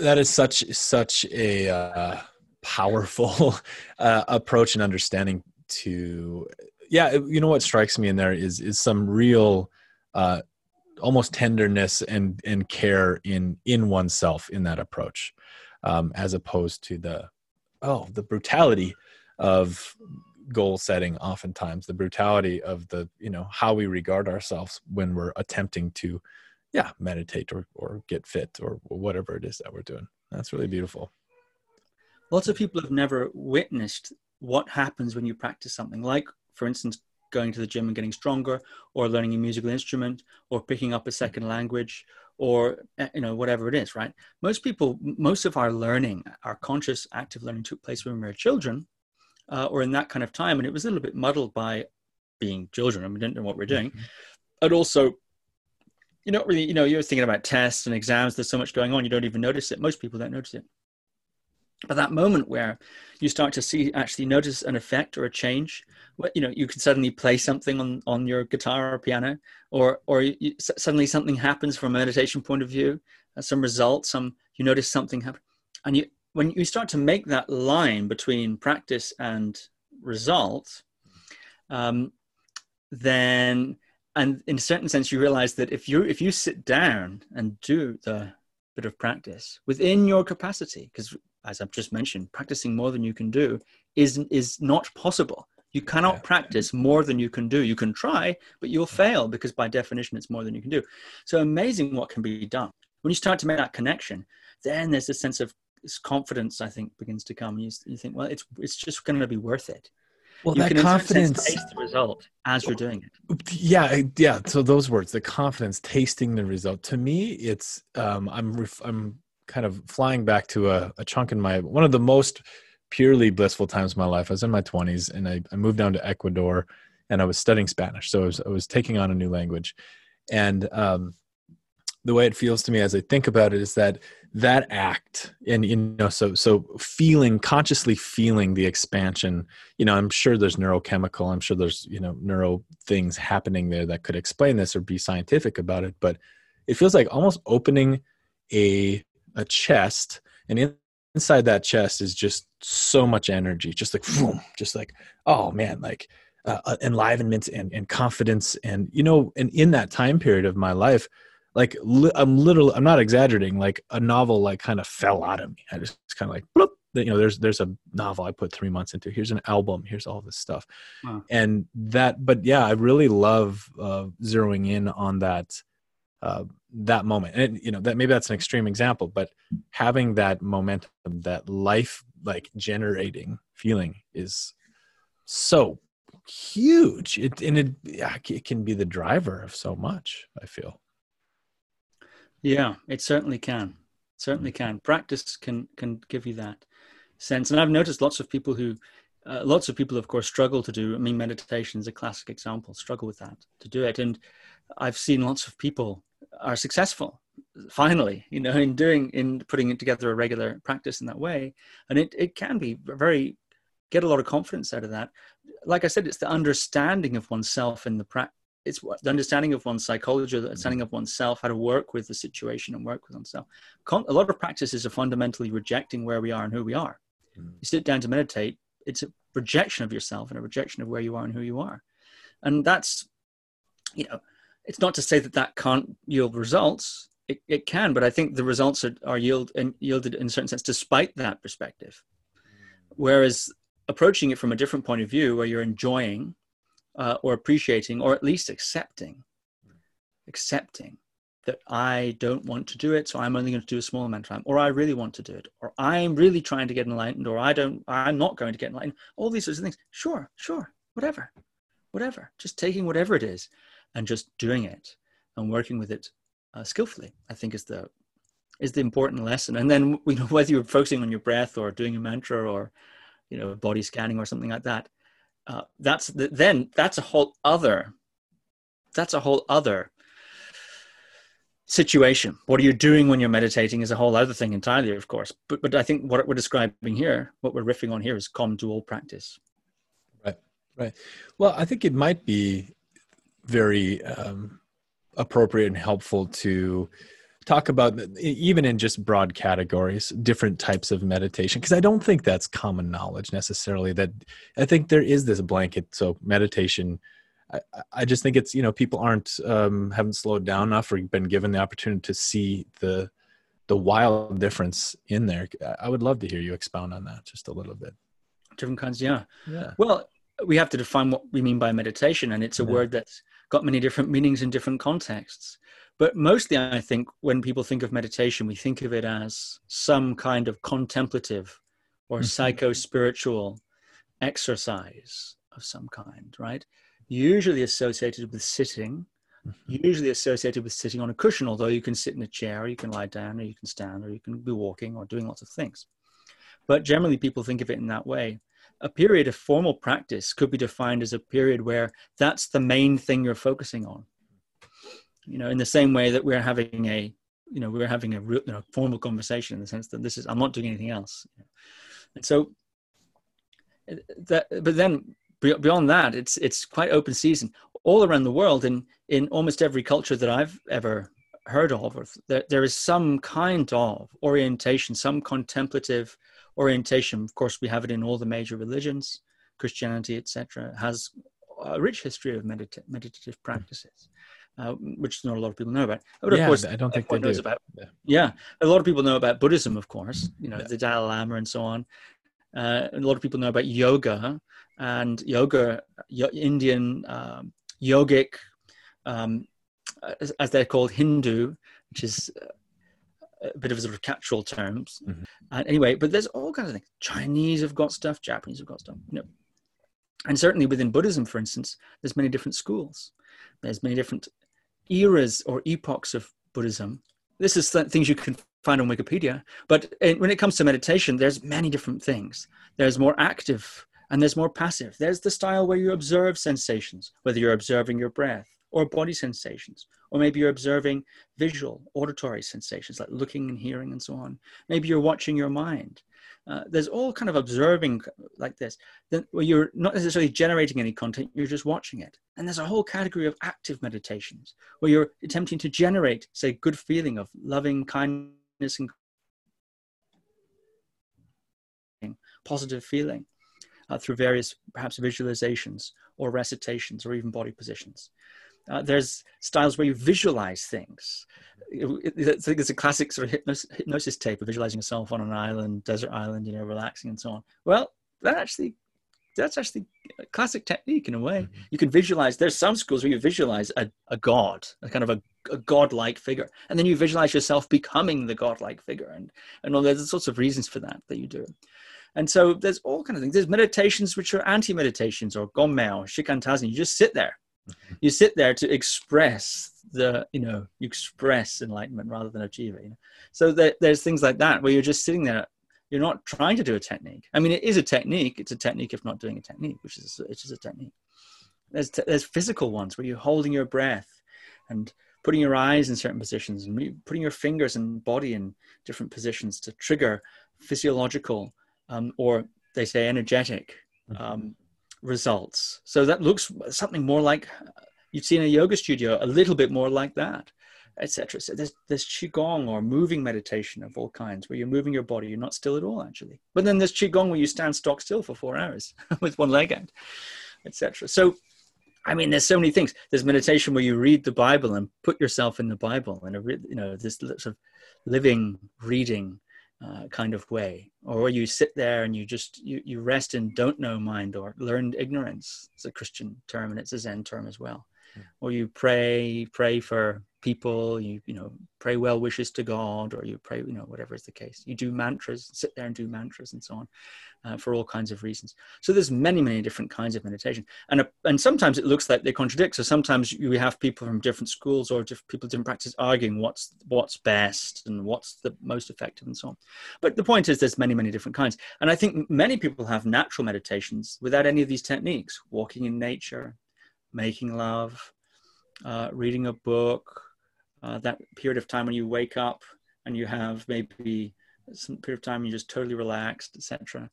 that is such such a uh, powerful uh, approach and understanding to yeah you know what strikes me in there is is some real uh almost tenderness and and care in in oneself in that approach um as opposed to the oh the brutality of goal setting oftentimes the brutality of the you know how we regard ourselves when we're attempting to yeah meditate or or get fit or whatever it is that we're doing. That's really beautiful. Lots of people have never witnessed what happens when you practice something like for instance, going to the gym and getting stronger, or learning a musical instrument, or picking up a second language, or eh, you know whatever it is. Right? Most people, most of our learning, our conscious, active learning, took place when we were children, uh, or in that kind of time, and it was a little bit muddled by being children, and we didn't know what we we're doing, mm-hmm. and also. You're not really, you know, you're thinking about tests and exams. There's so much going on, you don't even notice it. Most people don't notice it but that moment where you start to see actually notice an effect or a change you know you can suddenly play something on on your guitar or piano or or you, suddenly something happens from a meditation point of view uh, some result some you notice something happen and you when you start to make that line between practice and result um, then and in a certain sense you realize that if you if you sit down and do the bit of practice within your capacity because as i've just mentioned practicing more than you can do is is not possible you cannot yeah. practice more than you can do. You can try, but you'll fail because by definition, it's more than you can do. So amazing what can be done. When you start to make that connection, then there's a sense of confidence, I think, begins to come. You, you think, well, it's, it's just going to be worth it. Well, you that confidence taste the result as you're doing it. Yeah, yeah. So those words, the confidence, tasting the result. To me, it's um, I'm ref- I'm kind of flying back to a, a chunk in my one of the most purely blissful times of my life. I was in my 20s and I, I moved down to Ecuador and I was studying Spanish. So I was, I was taking on a new language. And um, the way it feels to me as I think about it is that that act and you know so so feeling consciously feeling the expansion you know i'm sure there's neurochemical i'm sure there's you know neuro things happening there that could explain this or be scientific about it but it feels like almost opening a a chest and in inside that chest is just so much energy just like boom, just like oh man like uh, uh, enlivenment and, and confidence. And you know and in that time period of my life like li- i'm literally i'm not exaggerating like a novel like kind of fell out of me. I just kind of like bloop, you know there's there's a novel i put three months into. Here's an album. Here's all this stuff. Wow. and that but yeah i really love uh, zeroing in on that uh, that moment and you know that maybe that's an extreme example but having that momentum that life like generating feeling is so huge it and it, yeah, it can be the driver of so much i feel Yeah, it certainly can. Certainly can. Practice can can give you that sense. And I've noticed lots of people who, uh, lots of people, of course, struggle to do. I mean, meditation is a classic example. Struggle with that to do it. And I've seen lots of people are successful finally you know in doing in putting it together a regular practice in that way and it, it can be very get a lot of confidence out of that like i said it's the understanding of oneself in the practice it's the understanding of one's psychology, the understanding of oneself, how to work with the situation and work with oneself. A lot of practices are fundamentally rejecting where we are and who we are. Mm. You sit down to meditate, it's a rejection of yourself and a rejection of where you are and who you are. And that's, you know, it's not to say that that can't yield results. It, it can, but I think the results are, are yield and yielded in a certain sense despite that perspective. Whereas approaching it from a different point of view, where you're enjoying uh, or appreciating or at least accepting accepting that i don't want to do it so i'm only going to do a small amount of time or i really want to do it or i'm really trying to get enlightened or i don't i'm not going to get enlightened all these sorts of things. Sure sure whatever whatever. Just taking whatever it is and just doing it and working with it uh, skillfully i think is the is the important lesson. And then you know whether you're focusing on your breath or doing a mantra or you know body scanning or something like that uh, that's the, then that's a whole other that's a whole other situation. What are you doing when you're meditating is a whole other thing entirely of course. But but i think what we're describing here what we're riffing on here is common to all practice. Right right. Well i think it might be very um, appropriate and helpful to talk about even in just broad categories different types of meditation because i don't think that's common knowledge necessarily that i think there is this blanket so meditation I, I just think it's you know people aren't um, haven't slowed down enough or been given the opportunity to see the the wild difference in there. I would love to hear you expound on that just a little bit. Different kinds, yeah. Yeah. Well, we have to define what we mean by meditation, and it's a yeah. word that's got many different meanings in different contexts. But mostly, I think when people think of meditation, we think of it as some kind of contemplative or Mhm. psycho spiritual exercise of some kind, right? Usually associated with sitting, Mhm. usually associated with sitting on a cushion, although you can sit in a chair, or you can lie down, or you can stand, or you can be walking, or doing lots of things. But generally, people think of it in that way. A period of formal practice could be defined as a period where that's the main thing you're focusing on. You know, in the same way that we're having a, you know, we're having a real, you know, formal conversation in the sense that this is, I'm not doing anything else. And so, that, but then beyond that, it's it's quite open season all around the world. In in almost every culture that I've ever heard of, there, there is some kind of orientation, some contemplative orientation. Of course, we have it in all the major religions, Christianity, etc. Has a rich history of medita- meditative practices, uh, which not a lot of people know about. But of yeah, course, I don't think they knows do. about Yeah. yeah, a lot of people know about Buddhism, of course. You know, Yeah. the Dalai Lama and so on. Uh, a lot of people know about yoga and yoga, yo- Indian um, yogic, um, as, as they're called, Hindu, which is uh, a bit of a sort of catch-all terms. Mhm. And anyway, but there's all kinds of things. Chinese have got stuff. Japanese have got stuff. You know, and certainly within Buddhism, for instance, there's many different schools. There's many different eras or epochs of Buddhism. This is th- things you can find on Wikipedia. But in, when it comes to meditation, there's many different things. There's more active and there's more passive. There's the style where you observe sensations, whether you're observing your breath or body sensations, or maybe you're observing visual, auditory sensations like looking and hearing and so on. Maybe you're watching your mind. Uh, there's all kind of observing like this then where you're not necessarily generating any content you're just watching it and there's a whole category of active meditations where you're attempting to generate say good feeling of loving kindness and positive feeling uh, through various perhaps visualizations or recitations or even body positions Uh, there's styles where you visualize things. I think it's a classic sort of hypnosis, hypnosis tape of visualizing yourself on an island, desert island, you know, relaxing and so on. Well, that actually that's actually a classic technique in a way. Mm-hmm. You can visualize. There's some schools where you visualize a, a god, a kind of a, a god-like figure, and then you visualize yourself becoming the god-like figure, and and all there's sorts of reasons for that that you do. And so there's all kind of things. There's meditations which are anti-meditations or or shikantaza. You just sit there. You sit there to express the, you know, you express enlightenment rather than achieve it. You know? So there, there's things like that where you're just sitting there you're not trying to do a technique. I mean, it is a technique. It's a technique if not doing a technique, which is which is a technique. There's t- there's physical ones where you're holding your breath and putting your eyes in certain positions and putting your fingers and body in different positions to trigger physiological um, or they say energetic mm-hmm. um, results. So that looks something more like you'd see in a yoga studio, a little bit more like that etc. So there's there's qigong or moving meditation of all kinds where you're moving your body, you're not still at all actually. But then there's qigong where you stand stock still for four hours with one leg out, etc. So I mean, there's so many things. There's meditation where you read the Bible and put yourself in the Bible and you know this sort of living reading uh, kind of way, or you sit there and you just you you rest in don't know mind or learned ignorance. It's a Christian term and it's a Zen term as well. Hmm. Or you pray pray for people you you know pray well wishes to god or you pray you know whatever is the case. You do mantras sit there and do mantras and so on uh, for all kinds of reasons. So there's many many different kinds of meditation. And uh, and sometimes it looks like they contradict. So sometimes you have people from different schools or different people different practices arguing what's what's best and what's the most effective and so on. But the point is there's many many different kinds. And i think many people have natural meditations without any of these techniques. Walking in nature making love uh, reading a book uh, that period of time when you wake up and you have maybe some period of time you're just totally relaxed, etc.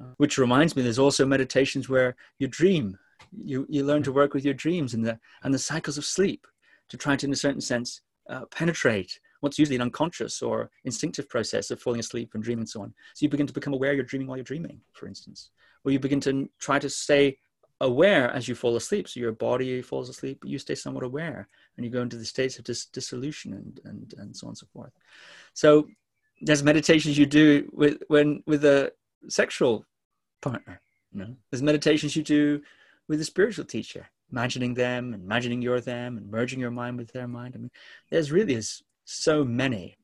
Uh, which reminds me, there's also meditations where you dream. You you learn to work with your dreams and the and the cycles of sleep to try to, in a certain sense, uh, penetrate what's usually an unconscious or instinctive process of falling asleep and dreaming and so on. So you begin to become aware you're dreaming while you're dreaming, for instance, or you begin to try to stay aware as you fall asleep. So your body falls asleep, but you stay somewhat aware and you go into the states of dis- dissolution and, and, and so on and so forth. So there's meditations you do with when with a sexual partner. You know? There's meditations you do with a spiritual teacher, imagining them, and imagining you're them, and merging your mind with their mind. I mean, there's really is so many.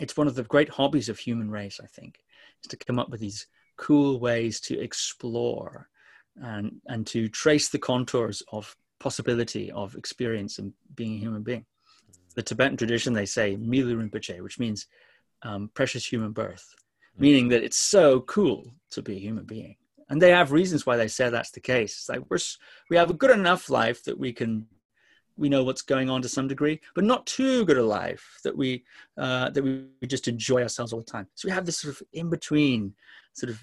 It's one of the great hobbies of human race, I think, is to come up with these cool ways to explore and and to trace the contours of possibility of experience and being a human being. The Tibetan tradition they say Milu Rinpoche, which means um, precious human birth, mm-hmm. meaning that it's so cool to be a human being. And they have reasons why they say that's the case. It's like we're we have a good enough life that we can we know what's going on to some degree, but not too good a life that we uh, that we just enjoy ourselves all the time. So we have this sort of in between sort of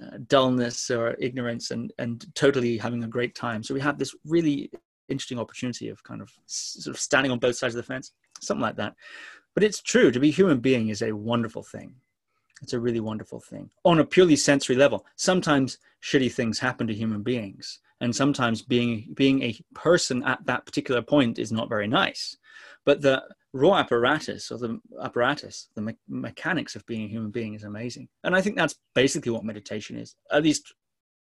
uh, dullness or ignorance and and totally having a great time. So we have this really interesting opportunity of kind of sort of standing on both sides of the fence something like that. But it's true to be human being is a wonderful thing. It's a really wonderful thing. On a purely sensory level sometimes shitty things happen to human beings and sometimes being being a person at that particular point is not very nice. But the raw apparatus or the apparatus, the me- mechanics of being a human being is amazing. And I think that's basically what meditation is. At least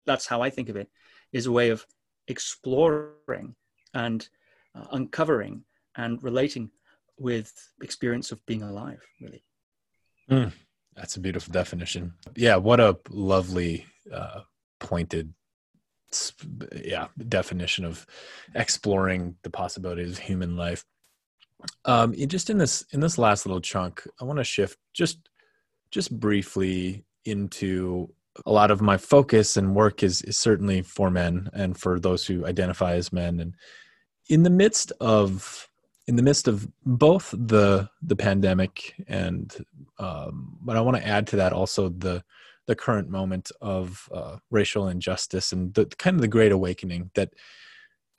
that's how I think of it, is a way of exploring and uh, uncovering and relating with experience of being alive, really. Mm, that's a beautiful definition. Yeah, what a lovely, uh, pointed yeah definition of exploring the possibilities of human life um, just in this in this last little chunk, I want to shift just just briefly into a lot of my focus and work is is certainly for men and for those who identify as men. And in the midst of in the midst of both the the pandemic and um, but I want to add to that also the the current moment of uh, racial injustice and the kind of the great awakening that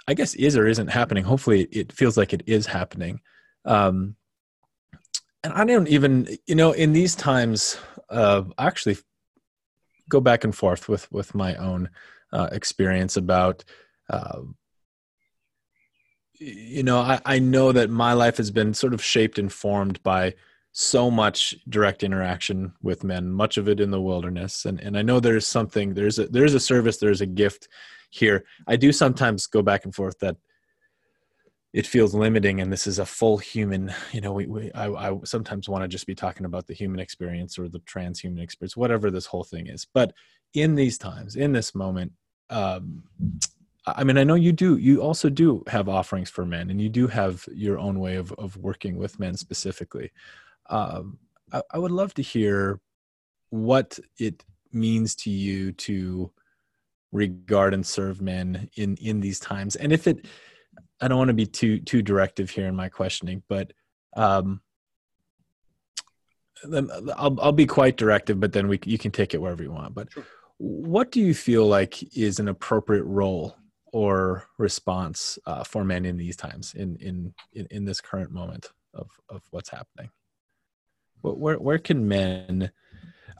I guess is or isn't happening. Hopefully, it feels like it is happening. Um, and I don't even, you know, in these times, uh, I actually go back and forth with with my own uh, experience about uh, you know, I, I know that my life has been sort of shaped and formed by so much direct interaction with men, much of it in the wilderness. And and I know there's something, there's a there's a service, there's a gift here. I do sometimes go back and forth that it feels limiting and this is a full human you know we, we I, I sometimes want to just be talking about the human experience or the transhuman experience whatever this whole thing is but in these times in this moment um i mean i know you do you also do have offerings for men and you do have your own way of, of working with men specifically um I, I would love to hear what it means to you to regard and serve men in in these times and if it I don't want to be too too directive here in my questioning, but um, I'll I'll be quite directive, but then we you can take it wherever you want. But sure. what do you feel like is an appropriate role or response uh, for men in these times, in, in in in this current moment of of what's happening? Where where can men?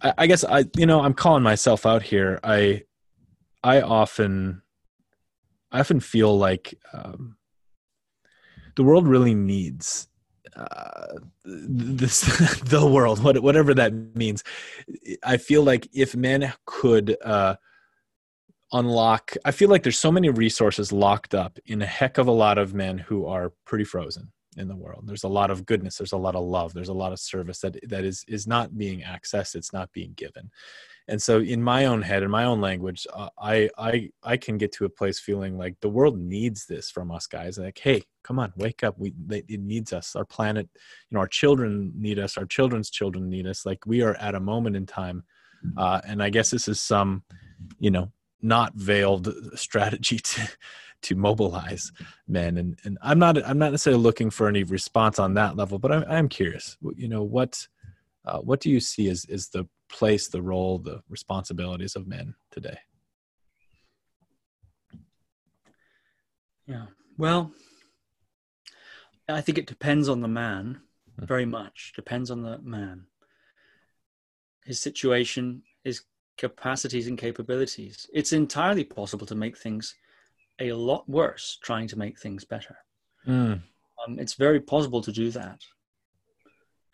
I, I guess I you know I'm calling myself out here. I I often I often feel like um, the world really needs uh, this the world what, whatever that means. I feel like if men could uh, unlock i feel like there's so many resources locked up in a heck of a lot of men who are pretty frozen in the world. There's a lot of goodness. There's a lot of love. There's a lot of service that that is is not being accessed. It's not being given and so in my own head in my own language uh, i i i can get to a place feeling like the world needs this from us guys like hey come on wake up. We they, it needs us. Our planet you know our children need us. Our children's children need us. Like we are at a moment in time uh, and i guess this is some you know not veiled strategy to to mobilize men. And and i'm not i'm not necessarily looking for any response on that level but i'm, I'm curious you know what uh, what do you see as is the place, the role, the responsibilities of men today? Yeah. Well, I think it depends on the man hmm. very much. Depends on the man, his situation, his capacities and capabilities. It's entirely possible to make things a lot worse trying to make things better. Mm. Um, it's very possible to do that.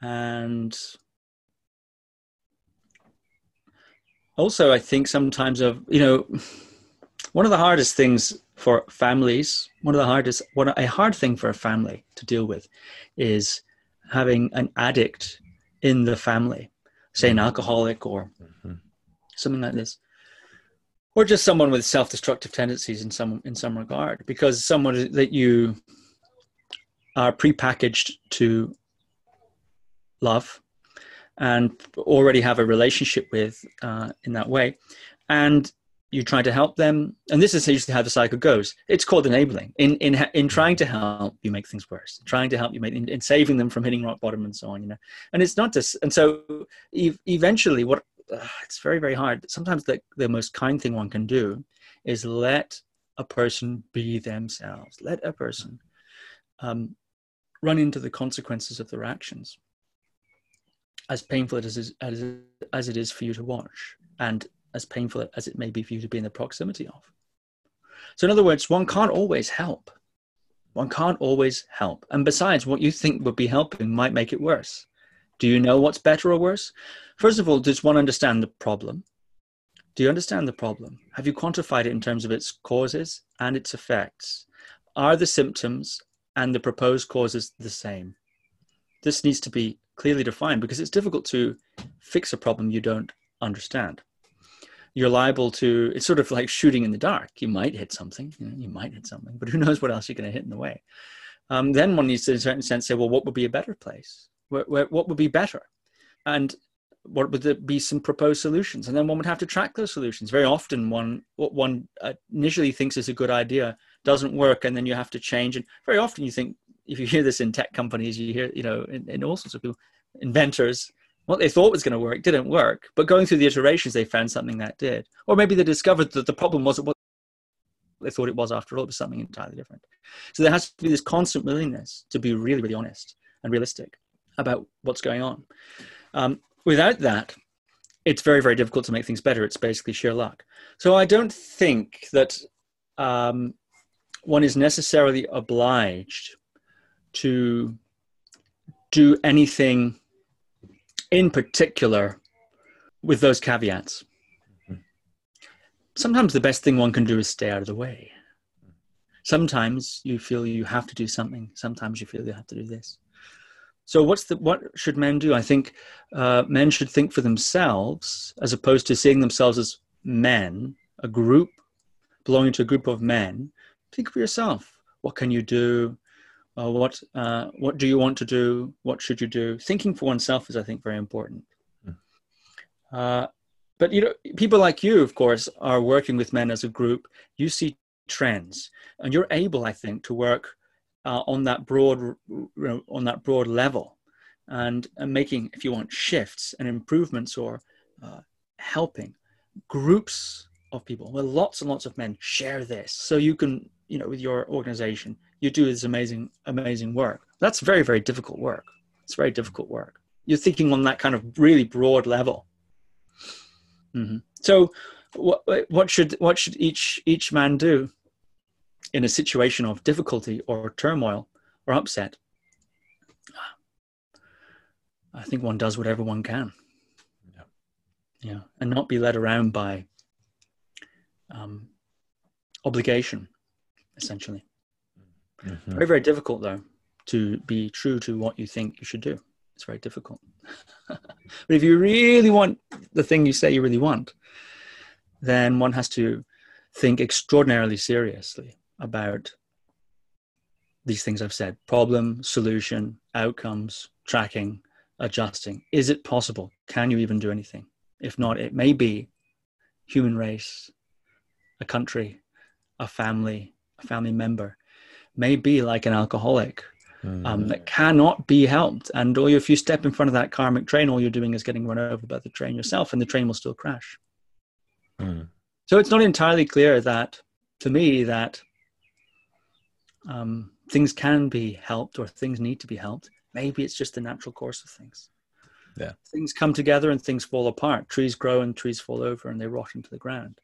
And also i think sometimes of you know one of the hardest things for families one of the hardest one a hard thing for a family to deal with is having an addict in the family say an mm-hmm. alcoholic or mm-hmm. something like this or just someone with self-destructive tendencies in some in some regard because someone that you are prepackaged to love and already have a relationship with uh, in that way, and you try to help them, and this is usually how the cycle goes. It's called enabling. In in in trying to help, you make things worse. Trying to help you make in, in saving them from hitting rock bottom and so on. You know, and it's not just. And so ev- eventually, what uh, it's very very hard. Sometimes the the most kind thing one can do is let a person be themselves. Let a person um, run into the consequences of their actions as painful as, as, as it is for you to watch and as painful as it may be for you to be in the proximity of. So, in other words, one can't always help. One can't always help. And besides, what you think would be helping might make it worse. Do you know what's better or worse? First of all, does one understand the problem? Do you understand the problem? Have you quantified it in terms of its causes and its effects? Are the symptoms and the proposed causes the same? This needs to be clearly defined because it's difficult to fix a problem you don't understand. You're liable to, it's sort of like shooting in the dark. You might hit something, you, know, you might hit something, but who knows what else you're going to hit in the way. Um, then one needs to, in a certain sense, say, well, what would be a better place? Where, where, what would be better? And what would there be some proposed solutions? And then one would have to track those solutions. Very often, one what one uh, initially thinks is a good idea doesn't work, and then you have to change. And very often, you think if you hear this in tech companies, you hear, you know, in, in all sorts of people, inventors, what they thought was going to work didn't work, but going through the iterations, they found something that did. Or maybe they discovered that the problem wasn't what they thought it was after all, it was something entirely different. So there has to be this constant willingness to be really, really honest and realistic about what's going on. Um, without that, it's very, very difficult to make things better. It's basically sheer luck. So I don't think that um, one is necessarily obliged to do anything in particular with those caveats. Sometimes the best thing one can do is stay out of the way. Sometimes you feel you have to do something. Sometimes you feel you have to do this. So, what's the what should men do? I think uh, men should think for themselves, as opposed to seeing themselves as men, a group belonging to a group of men. Think for yourself. What can you do? Uh, what uh, what do you want to do? What should you do? Thinking for oneself is, I think, very important. Mm. but you know, people like you, of course, are working with men as a group. You see trends, and you're able, I think, to work uh, on that broad on that broad level, and, and making, if you want, shifts and improvements or uh, helping groups of people where lots and lots of men share this so you can you know with your organization you do this amazing amazing work. That's very very difficult work. It's very difficult work. You're thinking on that kind of really broad level. Mm-hmm. so what, what should what should each each man do in a situation of difficulty or turmoil or upset? I think one does whatever one can. Yeah, yeah. and not be led around by um, obligation, essentially. Mm-hmm. Very, very difficult, though, to be true to what you think you should do. It's very difficult. but if you really want the thing you say you really want, then one has to think extraordinarily seriously about these things I've said problem, solution, outcomes, tracking, adjusting. Is it possible? Can you even do anything? If not, it may be human race a country, a family, a family member may be like an alcoholic mm. um, that cannot be helped. And all you, if you step in front of that karmic train, all you're doing is getting run over by the train yourself, and the train will still crash. Mm. So it's not entirely clear that, to me, that um, things can be helped or things need to be helped. Maybe it's just the natural course of things. Yeah. Things come together and things fall apart. Trees grow and trees fall over and they rot into the ground.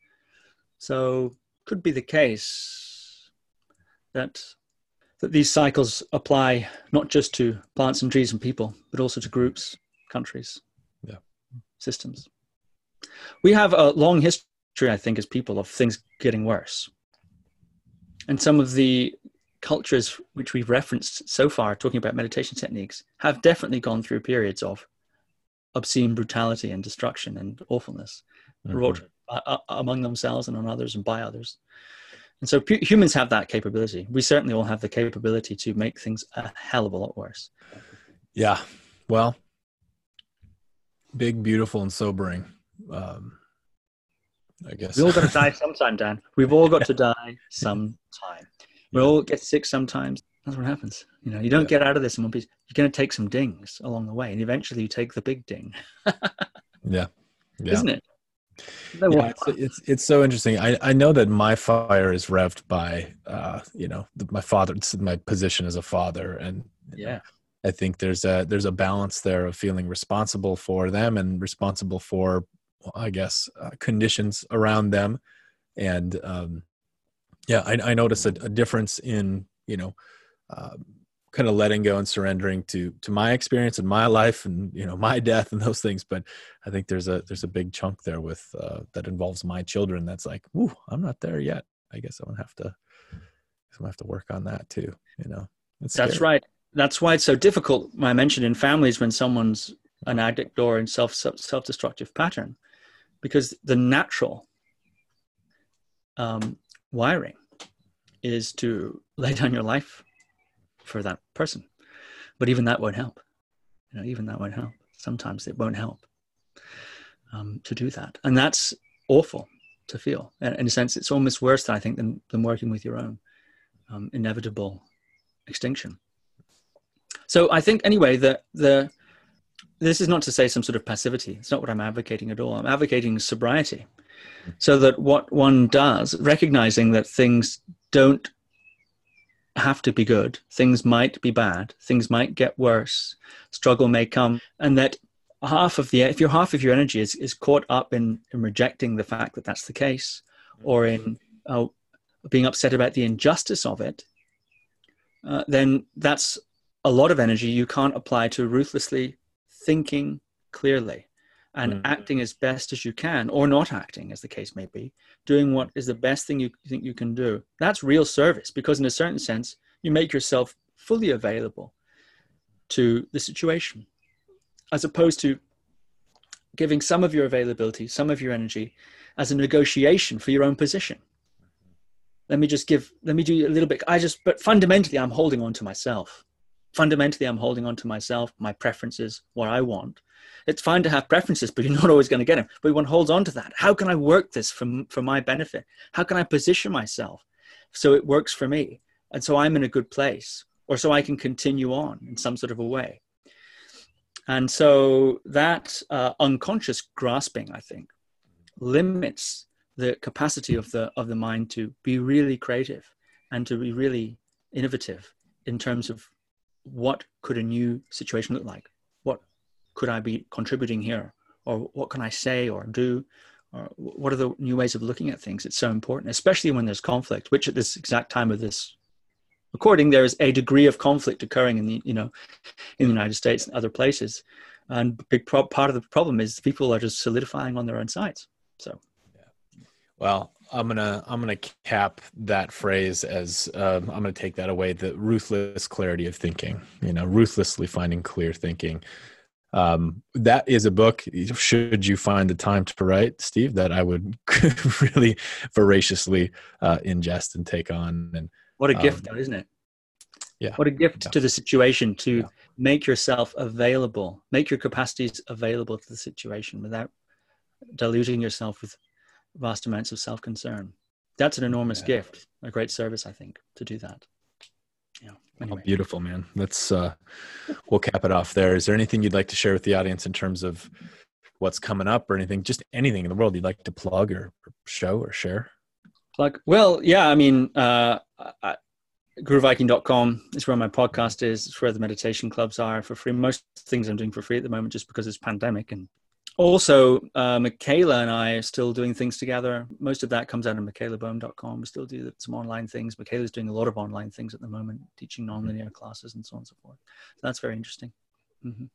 So could be the case that that these cycles apply not just to plants and trees and people, but also to groups, countries, yeah. systems. We have a long history, I think, as people of things getting worse. And some of the cultures which we've referenced so far, talking about meditation techniques, have definitely gone through periods of obscene brutality and destruction and awfulness mm-hmm. wrought uh, among themselves and on others and by others. And so p- humans have that capability. We certainly all have the capability to make things a hell of a lot worse. Yeah. Well, big, beautiful, and sobering. Um, I guess we all got to die sometime, Dan. We've all got to die sometime. We all get sick sometimes. That's what happens. You know, you don't yeah. get out of this in one piece. You're going to take some dings along the way, and eventually you take the big ding. yeah. yeah. Isn't it? Yeah, it's, it's, it's so interesting. I I know that my fire is revved by uh you know the, my father. my position as a father, and yeah, I think there's a there's a balance there of feeling responsible for them and responsible for I guess uh, conditions around them, and um, yeah, I, I notice a, a difference in you know. Uh, kind of letting go and surrendering to to my experience and my life and you know my death and those things but i think there's a there's a big chunk there with uh, that involves my children that's like ooh i'm not there yet. I guess i'm gonna have to i'm gonna have to work on that too you know? That's right. That's why it's so difficult i mentioned in families when someone's an addict or in self self-destructive pattern because the natural um, wiring is to lay down your life for that person. But even that won't help. You know, even that won't help. Sometimes it won't help um, to do that, and that's awful to feel. And in a sense, it's almost worse, I think, than than working with your own um, inevitable extinction. So I think anyway that the this is not to say some sort of passivity. It's not what I'm advocating at all. I'm advocating sobriety, so that what one does, recognizing that things don't have to be good. Things might be bad. Things might get worse. Struggle may come. And that half of the, if your half of your energy is, is caught up in, in rejecting the fact that that's the case or in uh, being upset about the injustice of it, uh, then that's a lot of energy you can't apply to ruthlessly thinking clearly and mm. acting as best as you can, or not acting, as the case may be, doing what is the best thing you think you can do. That's real service because, in a certain sense, you make yourself fully available to the situation, as opposed to giving some of your availability, some of your energy as a negotiation for your own position. Let me just give, let me do a little bit. I just, but fundamentally, I'm holding on to myself. Fundamentally, I'm holding on to myself, my preferences, what I want. It's fine to have preferences, but you're not always going to get them. But one holds on to that. How can I work this for, for my benefit? How can I position myself so it works for me? And so I'm in a good place, or so I can continue on in some sort of a way. And so that uh, unconscious grasping, I think, limits the capacity of the of the mind to be really creative and to be really innovative in terms of what could a new situation look like could i be contributing here or what can i say or do or what are the new ways of looking at things it's so important especially when there's conflict which at this exact time of this recording there is a degree of conflict occurring in the you know in the united states and other places and big pro- part of the problem is people are just solidifying on their own sides so yeah. well, I'm gonna I'm gonna cap that phrase as um, I'm gonna take that away. The ruthless clarity of thinking. You know, ruthlessly finding clear thinking. Um, that is a book. Should you find the time to write, Steve, that I would really voraciously uh, ingest and take on. And what a gift, though, isn't it? Yeah. What a gift yeah. to the situation to yeah. make yourself available, make your capacities available to the situation without diluting yourself with vast amounts of self concern. That's an enormous yeah. gift, a great service, I think, to do that. Yeah. Anyway. Oh, beautiful, man. Let's uh, we'll cap it off there. Is there anything you'd like to share with the audience in terms of what's coming up, or anything, just anything in the world you'd like to plug or, or show or share? Plug. Well, yeah. I mean, uh, I, GuruViking.com is where my podcast is. It's where the meditation clubs are for free. Most things I'm doing for free at the moment, just because it's pandemic and also, uh, Michaela and I are still doing things together. Most of that comes out of michaelaboehm.com. We still do some online things. Michaela's doing a lot of online things at the moment, teaching nonlinear classes and so on and so forth. So that's very interesting. Mm-hmm.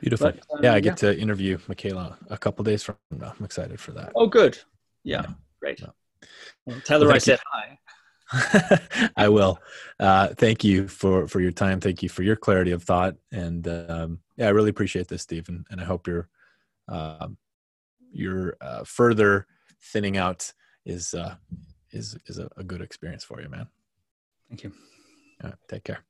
Beautiful. But, um, yeah, I get yeah. to interview Michaela a couple days from now. I'm excited for that. Oh, good. Yeah, yeah. great. Yeah. Well, tell her well, I said hi. I will. Uh, thank you for for your time. Thank you for your clarity of thought, and um, yeah, I really appreciate this, Stephen. And I hope you're um, your uh, further thinning out is uh, is is a, a, good experience for you, man. Thank you. take care.